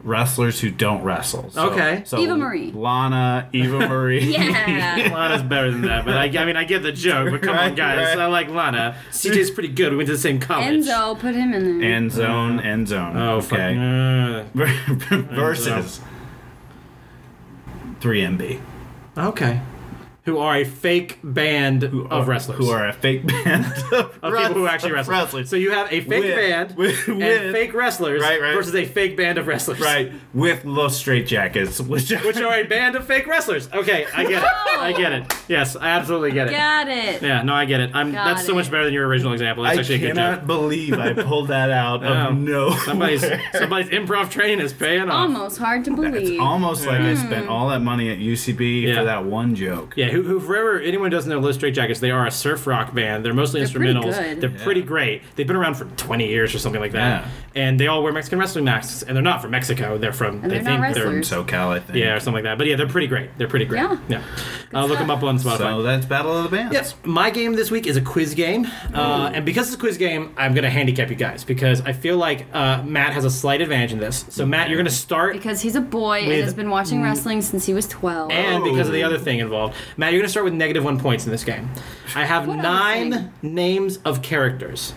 S2: wrestlers who don't wrestle. So,
S1: Okay.
S2: So
S3: Eva Marie.
S2: Lana, Eva Marie.
S3: Yeah.
S1: Lana's better than that, but I, I mean, I get the joke. But come on, guys,
S2: right.
S1: I like Lana. CJ's pretty good. We went to the same college.
S3: Enzo, put him in there.
S2: End zone, end zone.
S1: Oh, fuck.
S2: okay.
S1: Uh,
S2: versus 3MB.
S1: okay. Who are a fake band of wrestlers.
S2: Who are a fake band of,
S1: of people who actually wrestle.
S2: Wrestlers.
S1: So you have a fake
S2: With-
S1: band
S2: with-
S1: and
S2: with-
S1: fake wrestlers
S2: Right, right.
S1: versus a fake band of wrestlers.
S2: right, with Los Straitjackets, which,
S1: Which are a band of fake wrestlers. Okay, I get it. I get it. Yes, I absolutely get it.
S3: Got it.
S1: Yeah, no, I get it. I'm,
S3: Got
S1: that's so much better than your original example. That's
S2: I
S1: actually a good joke.
S2: I cannot believe I pulled that out
S1: Oh.
S2: of no.
S1: Somebody's somebody's improv training is paying off.
S3: Almost hard to believe.
S2: It's almost like I spent all that money at UCB
S1: Yeah.
S2: for that one joke.
S1: Yeah, who, who forever anyone doesn't know Los Straitjackets, they are a surf rock band. They're mostly
S3: They're pretty
S1: instrumentals.
S3: good.
S1: They're pretty great. They've been around for 20 years or something like that.
S2: Yeah.
S1: And they all wear Mexican wrestling masks, and they're not from Mexico. They're from
S3: And
S1: they
S3: they're not
S1: think they're
S3: wrestlers.
S2: SoCal, I think.
S1: yeah or something like that. But yeah, they're pretty great. They're pretty great.
S3: Yeah.
S1: yeah. Uh, look them up on Spotify.
S2: So that's Battle of the Bands.
S1: Yes, my game this week is a quiz game, uh, and because it's a quiz game, I'm going to handicap you guys because I feel like uh, Matt has a slight advantage in this. So Matt, you're going to start,
S3: because he's a boy and
S1: With-
S3: has been watching wrestling since he was 12.
S1: and because of the other thing involved, Matt, you're going to start with negative one points in this game. I have
S3: What other
S1: nine
S3: thing?
S1: names of characters.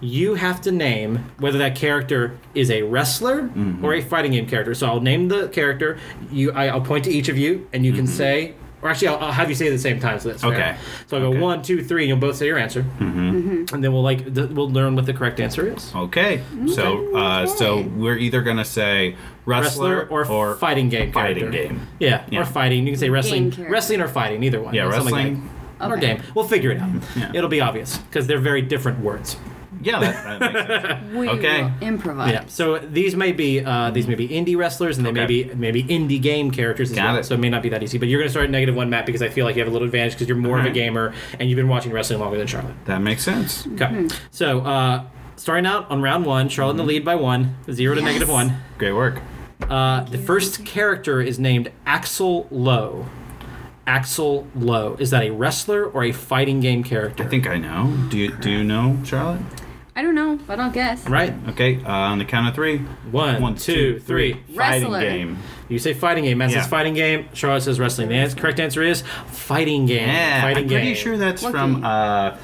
S1: You have to name whether that character is a wrestler
S2: Mm-hmm.
S1: or a fighting game character. So I'll name the character. You, I, I'll point to each of you, and you can say. Or actually, I'll, I'll have you say it at the same time, so that's fair.
S2: Mm-hmm. Okay.
S1: So I'll go
S2: Okay.
S1: one, two, three, and you'll both say your answer, mm-hmm. and then we'll like th- we'll learn what the correct answer is.
S2: Okay. So, uh, so we're either gonna say wrestler,
S1: Wrestler or, fighting game.
S2: fighting
S1: character.
S2: game.
S1: Yeah,
S2: Yeah.
S1: or fighting. You can say wrestling,
S3: character.
S1: wrestling or fighting, either one.
S2: Yeah,
S1: Something like
S2: wrestling.
S1: that. Or
S3: Okay.
S1: game. We'll figure it out.
S2: Yeah.
S1: It'll be obvious because they're very different words.
S2: Yeah, that, that makes sense.
S3: we
S2: okay.
S3: will improvise.
S1: Yeah. So these may be uh, these may be indie wrestlers, and they may
S2: Okay.
S1: be maybe indie game characters as
S2: Got
S1: well.
S2: it.
S1: So it may not be that easy. But you're going to start at negative one, Matt, because I feel like you have a little advantage because you're more of a
S2: Alright.
S1: gamer and you've been watching wrestling longer than Charlotte.
S2: That makes sense.
S1: Okay. So uh, starting out on round one, Charlotte in the lead by one, zero to
S3: Yes.
S1: negative one.
S2: Great work.
S1: Uh, the first character is named Axl Low. Axl Low. Is that a wrestler or a fighting game character?
S2: I think I know. Do you do you know, Charlotte?
S3: I don't know, but I'll guess.
S1: Right.
S2: Okay, uh, on the count of three.
S1: One,
S2: One,
S1: two, three.
S2: Fighting
S3: Wrestler.
S2: game.
S1: You say fighting game. Matt
S2: Yeah.
S1: says fighting game. Charlotte says wrestling. The answer, correct answer is fighting game.
S2: Yeah,
S1: fighting
S2: I'm pretty sure that's
S3: Lucky.
S2: from uh,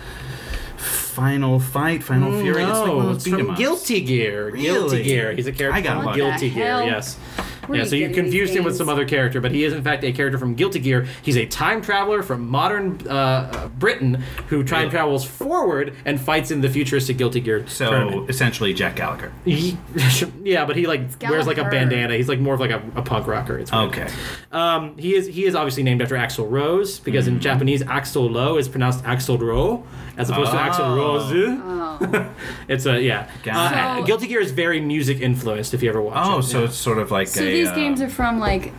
S2: Final Fight, Final mm, Fury. it's like one
S1: No,
S2: of those
S1: it's from. Guilty Gear. Guilty Gear. He's a character
S2: I got.
S1: Guilty Gear.
S3: hell?
S1: Yes.
S3: Where
S1: yeah, so
S3: you
S1: you
S3: get
S1: confused him with some other character, but he is in fact a character from Guilty Gear. He's a time traveler from modern uh, uh, Britain who time
S2: Really?
S1: travels forward and fights in the futuristic Guilty Gear
S2: So
S1: tournament.
S2: essentially, Jack Gallagher.
S1: He- yeah, but he like wears like a bandana. He's like more of like a, a punk rocker. It's weird.
S2: Okay.
S1: Um, he is he is obviously named after Axl Rose because
S2: Mm-hmm.
S1: in Japanese Axl Low is pronounced Axel Ro as opposed to Axel
S2: Oh.
S1: Rose.
S3: Oh.
S1: It's a yeah. Uh,
S3: it.
S1: Guilty Gear is very music influenced. If you ever watch it.
S2: Oh, so
S1: yeah.
S2: it's sort of like
S3: So
S2: a.
S3: these games are from like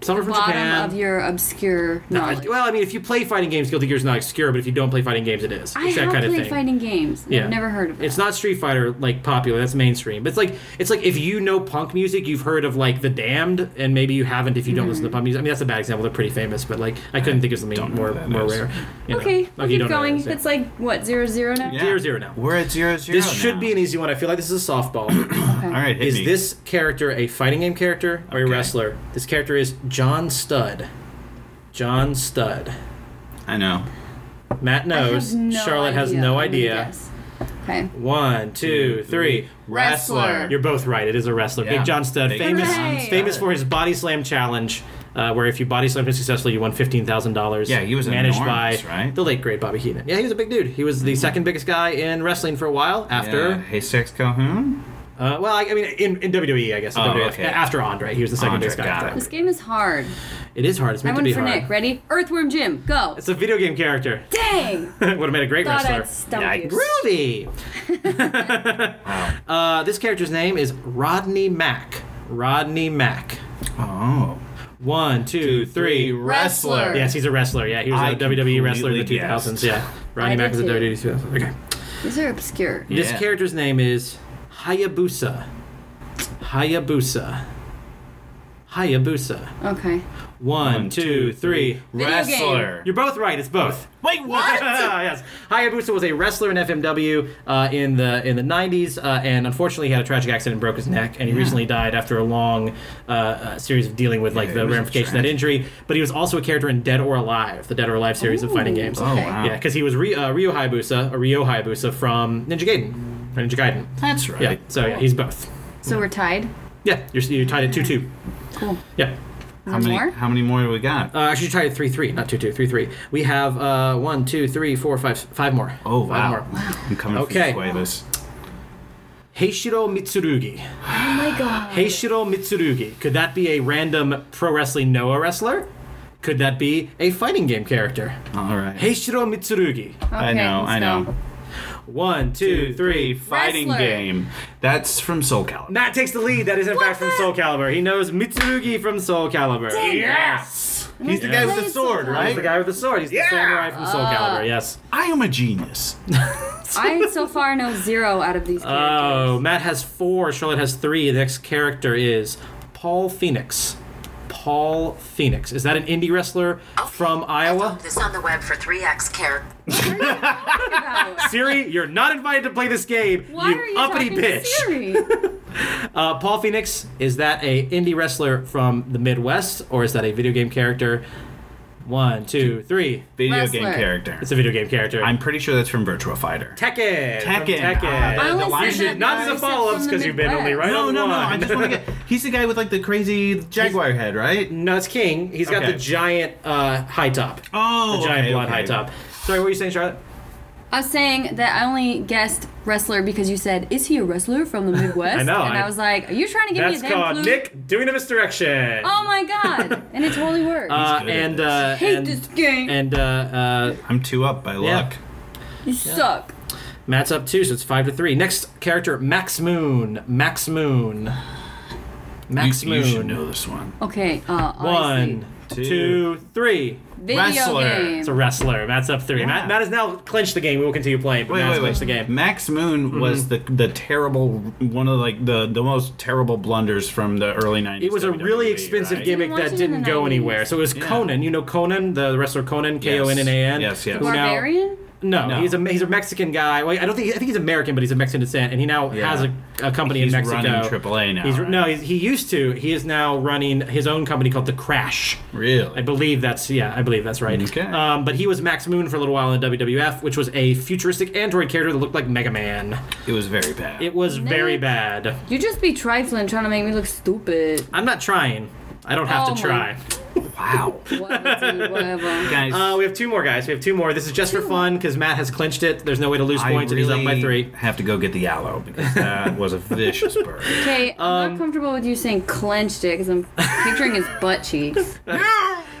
S1: some are from
S3: bottom
S1: Japan.
S3: of your obscure
S1: No,
S3: knowledge.
S1: well, I mean, if you play fighting games, Guilty Gear is not obscure, but if you don't play fighting games, it is.
S3: I
S1: It's that
S3: have
S1: kind of
S3: played
S1: thing.
S3: fighting games.
S1: Yeah.
S3: I've never heard of it.
S1: It's not Street Fighter like popular. That's mainstream. But it's like it's like if you know punk music, you've heard of like The Damned, and maybe you haven't if you don't listen to mm-hmm. punk music. I mean, that's a bad example. They're pretty famous, but like I couldn't think of something
S2: don't know
S1: more
S2: what that
S1: more
S2: is.
S1: rare. you know.
S3: Okay,
S1: Like,
S3: we'll
S1: you
S3: keep
S1: don't know what
S3: going.
S1: it is, yeah.
S3: It's like what zero zero now.
S2: Yeah.
S1: Zero, zero now.
S2: We're at zero zero.
S1: This should
S2: now.
S1: be an easy one. I feel like this is a softball.
S3: Okay.
S2: All right, hit
S1: is
S2: me.
S1: this character a fighting game character or a
S2: Okay.
S1: wrestler? This character is John Studd. John Studd.
S2: I know.
S1: Matt
S3: I have
S1: knows.
S3: no
S1: Charlotte has no idea.
S3: Okay.
S1: One, two, three.
S3: Wrestler.
S1: You're both right. It is a wrestler.
S2: Yeah.
S1: Big John Studd,
S2: Big
S1: famous
S3: John
S1: famous for his body slam challenge, uh, where if you body slammed him successfully, you won fifteen thousand dollars.
S2: Yeah, he was
S1: managed
S2: enormous,
S1: by
S2: right?
S1: the late great Bobby Heenan. Yeah, he was a big dude. He was the second biggest guy in wrestling for a while. After,
S2: Yeah. Sex Calhoun.
S1: Uh, well, I, I mean, in, in WWE, I guess. in
S2: Oh,
S1: WWF.
S2: okay.
S1: After Andre, he was the second
S2: Andre,
S1: biggest guy. after
S2: it.
S3: This game is hard.
S1: It is hard. It's
S3: I
S1: meant to be
S3: for
S1: hard.
S3: Nick. Ready? Earthworm Jim. Go.
S1: It's a video game character.
S3: Dang.
S1: Would have made a great
S3: Thought
S1: wrestler.
S3: I'd stump you.
S1: Groovy.
S2: Wow.
S1: Uh, this character's name is Rodney Mack. Rodney Mack.
S2: Oh.
S1: One, two, three.
S3: Wrestler.
S1: Yes, he's a wrestler. Yeah, he was
S2: I
S1: a WWE wrestler in the 2000s.
S2: guessed.
S1: Yeah, Rodney
S3: I
S1: Mack was
S3: did
S1: a
S3: too.
S1: WWE 2000. Okay.
S3: These are obscure.
S1: This
S2: Yeah.
S1: character's name is Hayabusa. Hayabusa. Hayabusa.
S3: Okay.
S1: One, two, three.
S3: Video
S2: Wrestler.
S1: You're both right. It's both.
S2: Wait, what?
S1: yes, Hayabusa was a wrestler in FMW uh, in the in the 90s, uh, and unfortunately he had a tragic accident and broke his neck, and he recently died after a long uh, uh, series of dealing with like
S2: Yeah,
S1: the
S2: was
S1: ramifications of that
S2: tragic.
S1: injury. But he was also a character in Dead or Alive, the Dead or Alive series of fighting
S3: Ooh,
S1: games.
S2: Oh,
S3: okay.
S2: wow.
S1: Yeah, because he was Ry- uh, Ryo Hayabusa, a Ryo Hayabusa from Ninja Gaiden. Or Ninja Gaiden.
S2: That's right.
S1: Yeah, so yeah, he's both.
S3: So we're tied.
S1: Yeah, you're, you're tied at 2 2.
S3: Cool.
S1: Yeah.
S2: How
S3: there
S2: many?
S3: more?
S2: How many more do we got?
S1: Uh, actually, you tried at 3 3, not 2 2, 3 3. We have uh, 1, 2, 3, 4, 5, 5 more.
S2: oh
S1: Five
S2: wow.
S1: more.
S2: I'm coming
S1: Okay.
S2: for you, Cuevas.
S1: Heishiro Mitsurugi.
S3: Oh my god.
S1: Heishiro Mitsurugi. Could that be a random pro wrestling Noah wrestler? Could that be a fighting game character?
S2: All right.
S1: Heishiro Mitsurugi.
S2: I know.
S3: let's
S2: I know.
S3: Go.
S1: One, two, three.
S2: Fighting
S3: Wrestler.
S2: game. That's from Soul Calibur.
S1: Matt takes the lead. That is in
S3: What
S1: fact from
S3: the-
S1: Soul Calibur. He knows Mitsurugi from Soul Calibur.
S3: Dang it.
S1: Yes.
S2: He's the guy with the
S3: Play
S2: sword,
S3: Soul
S2: right?
S1: He's the guy with the sword. He's the samurai from Soul uh. Calibur. Yes.
S2: I am a genius.
S3: I so far know zero out of these
S1: Oh. Matt has four. Charlotte has three. The next character is Paul Phoenix. Paul Phoenix. Is that an indie wrestler from Iowa?
S4: This on the web for 3x
S3: care.
S1: Siri, you're not invited to play this game.
S3: Why
S1: you
S3: are you
S1: uppity
S3: talking to
S1: bitch.
S3: Siri?
S1: Uh, Paul Phoenix, is that a indie wrestler from the Midwest or is that a video game character? One, two, three.
S2: Video
S3: Wrestler.
S2: game character.
S1: It's a video game character.
S2: I'm pretty sure that's from Virtua Fighter.
S1: Tekken. from
S2: Tekken.
S1: Tekken.
S2: Ah,
S3: I
S2: the
S3: only
S2: should-
S1: not
S3: because
S1: the
S3: I said
S1: follow-ups
S3: the
S1: because you've been only
S3: Midwest.
S1: right
S2: no,
S1: on
S2: no, no.
S1: one.
S2: I just want to get. He's the guy with like the crazy jaguar head, right?
S1: no, it's King. He's got
S2: Okay.
S1: the giant uh, high top.
S2: Oh,
S1: the giant
S2: okay,
S1: blonde
S2: okay.
S1: high top. Sorry, what were you saying, Charlotte?
S3: I was saying that I only guessed wrestler because you said, "Is he a wrestler from the Midwest?"
S1: I know,
S3: and I,
S1: I-
S3: was like, "Are you trying to give me a damn
S1: called
S3: clue?"
S1: Nick doing a misdirection.
S3: Oh my god! and it totally worked.
S1: Uh, and
S2: this.
S1: uh,
S3: Hate
S1: and,
S3: this game.
S1: and uh, uh,
S2: I'm two up by luck.
S3: you suck.
S1: Matt's up two, so it's five to three. Next character, Max Moon. Max Moon. Max
S2: you,
S1: Moon.
S2: you should know this one.
S3: Okay. Uh,
S1: One,
S3: obviously,
S1: two, three.
S3: Video
S2: Wrestler.
S3: game.
S1: It's a wrestler. Matt's up three.
S2: Yeah.
S1: Matt, Matt has now clinched the game. We will continue playing, but
S2: Wait,
S1: Matt's
S2: wait, wait.
S1: the game.
S2: Max Moon mm-hmm. was the the terrible one of like the the most terrible blunders from the early '90s.
S1: It was a really expensive
S2: right?
S1: gimmick that didn't go
S3: 90s.
S1: anywhere. So it was
S2: Yeah.
S1: Konnan. You know Konnan, the wrestler Konnan, K O N N A N.
S2: Yes, yes.
S1: who now-
S3: Barbarian?
S1: No,
S2: No.
S1: he's a he's a Mexican guy. Well, I don't think I think he's American, but he's of Mexican descent, and he now
S2: Yeah.
S1: has a, a company
S2: He's
S1: in Mexico.
S2: running AAA now,
S1: He's,
S2: right?
S1: No, he's, he used to. He is now running his own company called The Crash.
S2: Really?
S1: I believe that's yeah, I believe that's right.
S2: Okay.
S1: Um, but he was Max Moon for a little while in WWF, which was a futuristic android character that looked like Mega Man.
S2: It was very bad.
S1: It was very bad.
S3: You just be trifling, trying to make me look stupid.
S1: I'm not trying. I don't have
S3: Oh
S1: to
S3: my-
S1: try.
S2: Wow.
S3: Whatever, whatever.
S2: Guys,
S1: Uh, we have two more guys. We have two more. This is just for fun because Matt has clinched it. There's no way to lose
S2: I
S1: points, and he's up by
S2: really
S1: three.
S2: have to go get the aloe because that was a vicious burn.
S3: Okay, I'm
S1: Um,
S3: not comfortable with you saying clenched it because I'm picturing his butt cheeks.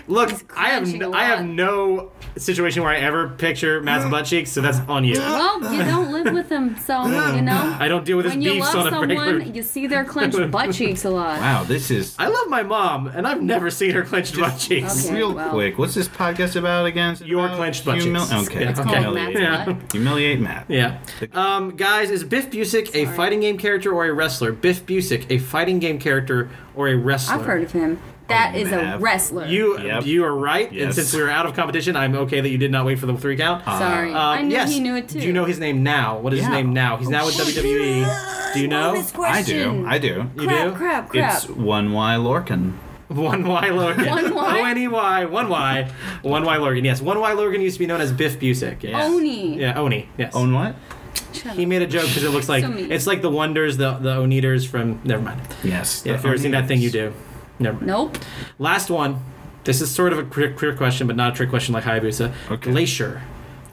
S1: Look, I have
S3: clenching
S1: n-
S3: a
S1: I have no situation where I ever picture Matt's butt cheeks, so that's on you.
S3: Well, you don't live with him, so you know.
S1: I don't deal with his
S3: When you
S1: beefs
S3: love
S1: on a
S3: someone,
S1: regular.
S3: you see their clenched butt cheeks a lot.
S2: Wow, this is
S1: I love my mom, and I've never seen her clenched butt cheeks.
S3: Okay.
S2: real
S3: well.
S2: quick. What's this podcast about again? Is it
S1: Your
S2: about
S1: clenched butt
S2: humil-
S1: cheeks.
S2: Okay,
S1: Yeah.
S2: it's
S1: Okay.
S2: humiliate,
S3: Matt's
S1: Yeah.
S3: butt.
S2: humiliate Matt.
S1: Yeah. Um, guys, is Biff Busick a fighting game character or a wrestler? Biff Busick, a fighting game character or a wrestler?
S3: I've heard of him. That is
S2: you
S3: a wrestler.
S1: You
S2: Yep.
S1: you are right, and
S2: Yes.
S1: since we were out of competition, I'm okay that you did not wait for the three count.
S3: Sorry,
S1: Um,
S3: I knew
S1: yes.
S3: he knew it too.
S1: Do you know his name now? What is his
S2: Yeah.
S1: name now? He's now with WWE. Do you know?
S3: Bonus
S2: I
S3: question.
S2: do. I do.
S1: You
S3: crap,
S1: do?
S3: crap, crap.
S2: It's one Y Lorcan.
S1: One Y Lorcan.
S3: One Y?
S1: O N E Y. One Y. One Y Lorcan. Yes. One Y Lorcan used to be known as Biff Busick. Yeah.
S3: Oney.
S1: Yeah. Oney. Yes.
S2: Own what?
S3: Shut
S1: He
S3: up.
S1: made a joke because it looks like
S3: So mean.
S1: it's like the Wonders, the the Oneders from. Never mind.
S2: Yes.
S1: Yeah,
S2: the
S1: if you've ever seen that thing, you do. Never mind.
S3: Nope.
S1: Last one. This is sort of a trick, trick question, but not a trick question like Hayabusa.
S2: Okay.
S1: Glacier.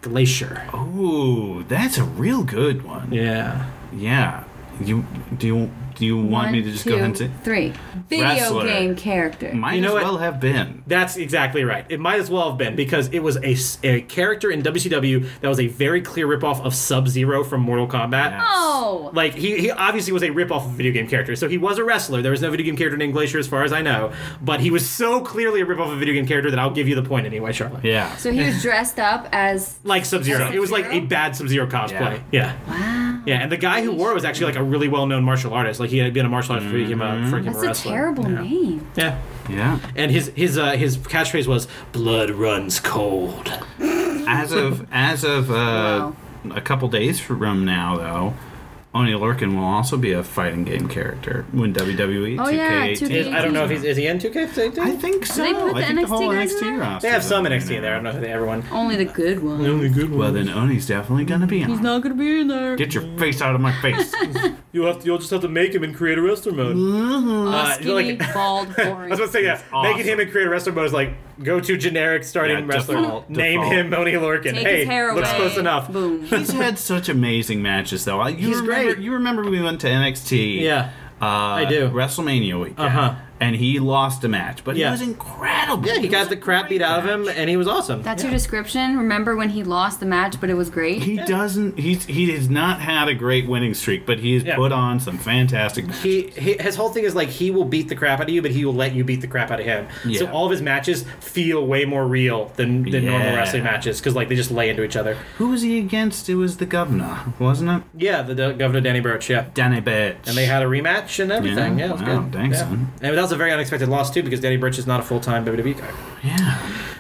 S1: Glacier.
S2: Oh, that's a real good one.
S1: Yeah.
S2: Yeah. You do you do you want me to just
S3: two,
S2: go ahead and say?
S3: three. Video
S2: Wrestler.
S3: game character.
S2: Might
S1: You know
S2: as
S1: what?
S2: well have been.
S1: That's exactly right. It might as well have been because it was a, s- a character in WCW that was a very clear ripoff of Sub Zero from Mortal Kombat.
S2: Yeah.
S3: oh.
S1: Like he, he obviously was a ripoff of a video game character. So he was a wrestler. There was no video game character named Glacier as far as I know. But he was so clearly a ripoff of a video game character that I'll give you the point anyway, Charlotte.
S2: Yeah.
S3: So he was dressed up as.
S1: Like Sub Zero. It was like a
S3: Sub-Zero?
S1: bad Sub Zero cosplay. Yeah.
S3: Wow.
S1: yeah. And the guy who wore it was actually like a really well known martial artist. Like he had been a martial artist before he became a, freaking he became
S3: That's
S1: a
S3: a terrible
S1: yeah.
S3: name.
S1: Yeah.
S2: yeah.
S1: And his his uh, his catchphrase was "Blood runs cold."
S2: As of as of uh, a couple days from now, though, Oney Lorcan will also be a fighting game character when WWE
S3: Oh, yeah,
S2: 2K18.
S3: 2K18.
S1: Is, I don't know if he's is he in 2K18?
S2: I think so.
S3: they put
S2: I
S3: the
S2: think the
S3: NXT
S2: whole
S3: guys in
S2: NXT
S3: there?
S2: roster.
S1: They have some NXT in there. I don't know if they everyone.
S3: Only the good one.
S1: The only good one.
S2: Well, then Oney's definitely gonna be on.
S3: He's not gonna be in there.
S2: Get your face out of my face.
S1: You'll have to, you'll just have to make him in creator wrestler mode.
S3: Uh,
S1: Uh,
S3: skinny,
S1: like-
S3: bald,
S1: I was
S3: boring.
S1: about to say yeah,
S2: awesome.
S1: making him in creator wrestler mode is like go to generic starting
S2: Yeah,
S1: wrestler.
S2: default,
S1: name
S2: default.
S1: him Moni Lorcan.
S3: Take
S1: hey,
S3: his hair away.
S1: looks close enough.
S3: Boom.
S2: He's had such amazing matches, though. I- You
S1: He's
S2: remember,
S1: great.
S2: You remember we went to NXT?
S1: Yeah.
S2: Uh, I
S1: do.
S2: WrestleMania weekend.
S1: Uh-huh.
S2: And he lost a match, but
S1: Yeah.
S2: he was incredible.
S1: Yeah, he got the crap beat out of him, and he was awesome.
S3: That's
S1: yeah.
S3: your description. Remember when he lost the match, but it was great.
S2: He doesn't. He's he has not had a great winning streak, but he's
S1: Yeah.
S2: put on some fantastic. matches.
S1: He, he his whole thing is like he will beat the crap out of you, but he will let you beat the crap out of him. So all of his matches feel way more real than, than normal wrestling matches because like they just lay into each other.
S2: Who was he against? It was the governor, wasn't it?
S1: Yeah, the, the governor Danny Burch. Yeah.
S2: Danny Burch.
S1: And they had a rematch and everything. Yeah,
S2: Yeah?
S1: it was
S2: Wow,
S1: good.
S2: thanks,
S1: yeah.
S2: son.
S1: And that was a very unexpected loss too, because Danny Burch is not a full time WWE guy.
S2: Yeah.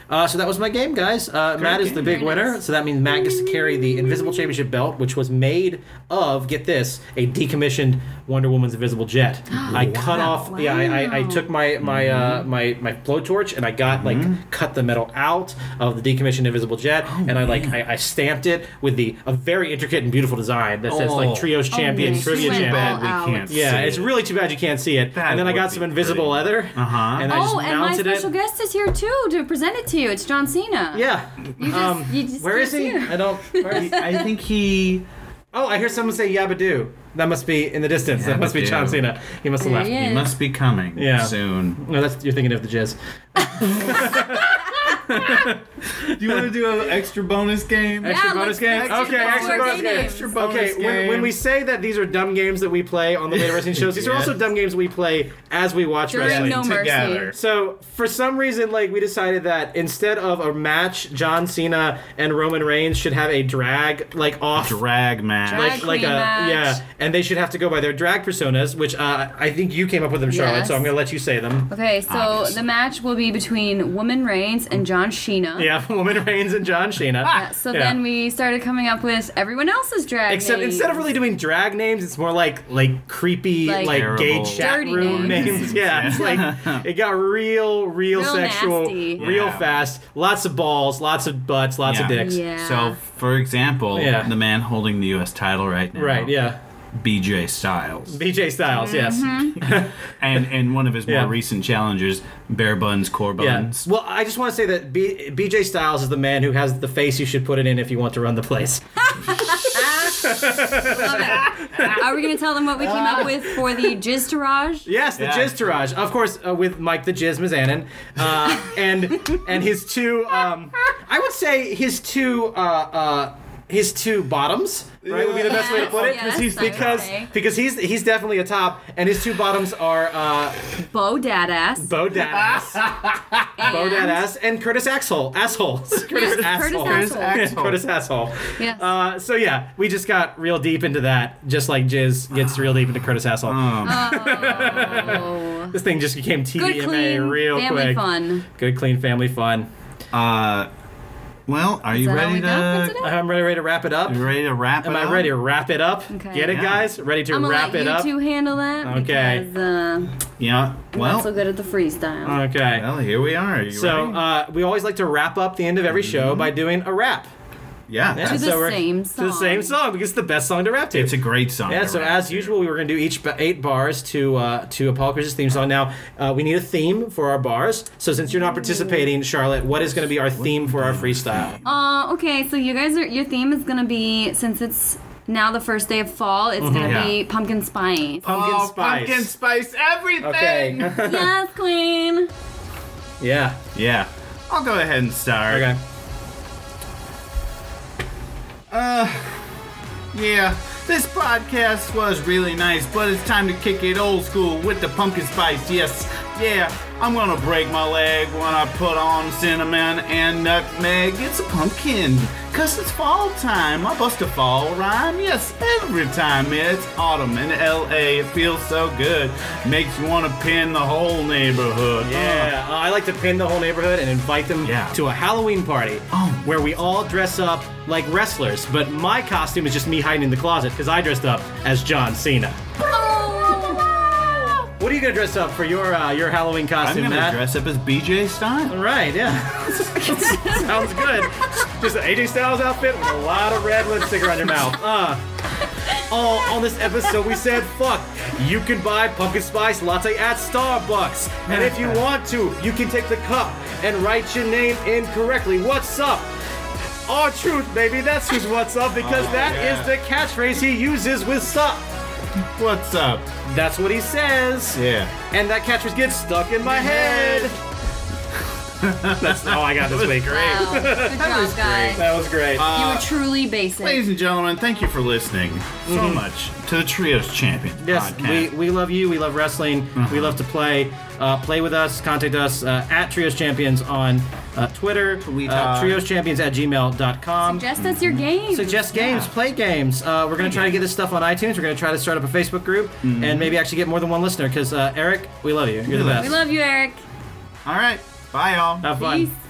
S1: Uh, so that was my game, guys. Uh, Matt is the big
S3: Very
S1: winner,
S3: nice.
S1: so that means Matt gets to carry the Invisible Championship belt, which was made of get this a decommissioned Wonder Woman's invisible jet. I cut off. Yeah, I, I, I took my my uh, my my blowtorch and I got like cut the metal out of the decommissioned invisible jet, and I like I, I stamped it with the a very intricate and beautiful design that says
S2: Oh.
S1: like Trios Champion,
S3: nice.
S1: Trivia
S3: You
S1: Champion.
S2: Bad we
S3: out.
S2: can't.
S1: Yeah,
S2: see
S1: it's
S2: it.
S1: really too bad you can't see it.
S2: That
S1: and then I got some invisible
S2: pretty.
S1: leather.
S2: Uh-huh.
S1: And I just
S3: Oh, and my
S1: mounted
S3: special
S1: it.
S3: guest is here too to present it to you. It's John Cena.
S1: Yeah.
S3: You just,
S1: um,
S3: you just
S1: where he?
S3: see.
S1: I don't. Where is he?
S2: I think he.
S1: Oh, I hear someone say Yabadoo. That must be in the distance. That must be John Cena. He must have
S3: There
S1: left.
S3: he
S2: He must be coming
S1: Yeah.
S2: soon.
S1: No, that's you're thinking of the jizz.
S2: Do you want to do an extra bonus game?
S1: Extra
S3: Yeah,
S1: bonus
S3: let's-
S1: game?
S3: let's do
S1: okay,
S3: more
S1: extra bonus game.
S2: Extra bonus
S1: Okay, when,
S2: game.
S1: when we say that these are dumb games that we play on the later wrestling shows, these are also dumb games we play as we watch
S3: During
S1: wrestling.
S3: no mercy.
S2: together.
S1: So for some reason, like we decided that instead of a match, John Cena and Roman Reigns should have a drag like off.
S2: Drag match.
S3: Drag
S1: like, like a
S3: match.
S1: yeah, and they should have to go by their drag personas, which uh, I think you came up with them, Charlotte.
S3: Yes.
S1: So I'm gonna let you say them.
S3: Okay, so
S2: Obviously.
S3: the match will be between Woman Reigns and John Cena.
S1: Yeah, Woman Reigns and John Cena.
S3: Yeah, so
S1: Yeah.
S3: then we started coming up with everyone else's drag
S1: Except
S3: names.
S1: instead of really doing drag names, it's more like like creepy
S3: Like-
S1: like, gay
S2: Terrible.
S1: chat
S3: Dirty
S1: room
S3: names.
S1: names. Yeah, it's like it got real, real,
S3: Real
S1: sexual,
S3: nasty.
S1: real
S2: Yeah.
S1: fast. Lots of balls, lots of butts, lots of dicks.
S3: Yeah.
S2: So, for example,
S1: Yeah.
S2: the man holding the U.S. title right now,
S1: Right. Yeah.
S2: BJ Styles,
S1: BJ Styles. Yes.
S3: Mm-hmm.
S2: and and one of his
S1: Yeah.
S2: more recent challengers, Bare Buns Core
S1: Yeah.
S2: Buns.
S1: Well, I just want to say that B- BJ Styles is the man who has the face you should put it in if you want to run the place.
S3: Are we gonna tell them what we came up with for the Jizz Taraj?
S1: Yes, the
S2: Yeah.
S1: Jizz Taraj, of course, uh, with Mike the Jizz Mizanin, uh, and and his two. Um, I would say his two. Uh, uh, his two bottoms, right, would be the best way to put it.
S3: Yes,
S1: he's, because because he's he's definitely a top, and his two bottoms are uh,
S3: Bo Dadass.
S1: Bo Dadass, Bo
S3: and-
S1: Dadass, and Curtis Asshole, assholes. Curtis
S3: Curtis
S1: Asshole,
S3: Asshole.
S2: Asshole.
S1: Curtis Asshole.
S3: Yes.
S1: Uh, so yeah, we just got real deep into that, just like Jizz gets real deep into Curtis Asshole.
S3: oh.
S1: This thing just became TVMA
S3: Good,
S1: TVMA
S3: clean,
S1: real
S3: family
S1: quick.
S3: fun.
S1: Good, clean family fun.
S2: Uh, well, are you ready
S3: we got for
S2: to?
S1: I'm ready, ready to wrap it up.
S2: You ready to wrap
S1: Am
S2: it
S1: I
S2: up?
S1: ready to wrap it up?
S3: Okay.
S1: Get it,
S2: Yeah.
S1: guys? Ready to
S3: I'm gonna
S1: wrap
S3: let
S1: it
S3: you
S1: up?
S3: two handle that
S1: Okay.
S3: because uh,
S2: Yeah.
S3: I'm
S2: Well,
S3: not so good at the freestyle.
S1: Okay.
S2: well, here we are. Are you
S1: so
S2: ready?
S1: uh, we always like to wrap up the end of every show by doing a rap.
S2: Yeah,
S1: Yeah,
S3: To the
S1: so we're-
S3: same
S1: To the same
S3: song.
S1: song because it's the best song to rap to.
S2: it's a great song.
S1: Yeah, so as
S2: to.
S1: usual, we were going to do each ba- eight bars to uh, to Apollo Crews' theme song. Now, uh, we need a theme for our bars. So since you're not participating, Charlotte, what is going to be our theme for our freestyle?
S3: Uh, okay, so you guys are your theme is gonna be since it's now the first day of fall, it's gonna
S2: Yeah.
S3: be pumpkin spice.
S1: Pumpkin
S2: oh,
S1: spice.
S2: pumpkin spice everything.
S1: Okay.
S3: yes, queen.
S1: yeah.
S2: Yeah, I'll go ahead and start.
S1: Okay.
S2: Uh, yeah, this podcast was really nice, but it's time to kick it old school with the pumpkin spice. Yes, yeah, I'm gonna break my leg when I put on cinnamon and nutmeg. It's a pumpkin, cause it's fall time. I bust a fall rhyme. Yes, every time it's autumn in LA. It feels so good. Makes you wanna pin the whole neighborhood.
S1: Yeah, uh, I like to pin the whole neighborhood and invite them
S2: Yeah.
S1: to a Halloween party
S2: Oh.
S1: where we all dress up like wrestlers. But my costume is just me hiding in the closet because I dressed up as John Cena. What are you gonna dress up for your uh, your Halloween
S2: I'm
S1: costume,
S2: gonna
S1: Matt?
S2: dress up as BJ Stein.
S1: Right, yeah. Sounds good. Just an AJ Styles outfit with a lot of red lipstick around your mouth. Uh, all on this episode, we said, fuck, you can buy pumpkin spice latte at Starbucks. And if you want to, you can take the cup and write your name incorrectly. What's up? R-Truth, baby. That's who's what's up because
S2: Oh,
S1: that is
S2: yeah.
S1: the catchphrase he uses with sup.
S2: What's up?
S1: That's what he says.
S2: Yeah.
S1: And that catchphrase gets stuck in my head. That's all I got this week.
S3: Wow. Good job, guys.
S1: That was great.
S3: you were truly basic.
S2: Ladies and gentlemen, thank you for listening so much to the Trios Champion
S1: Mm-hmm. yes,
S2: podcast.
S1: we, we love you. We love wrestling. We love to play. Uh, play with us. Contact us uh, at Trios Champions on uh, Twitter.
S2: Twitter.
S1: Uh, trioschampions at gmail.com.
S3: Suggest us your games.
S1: Suggest games, play games. Uh, we're going to try to get this stuff on iTunes. We're going to try to start up a Facebook group and maybe actually get more than one listener because, uh, Eric, we love you. You're the best.
S3: we love you, Eric.
S2: All right. Bye, y'all.
S1: Have fun.
S3: Peace.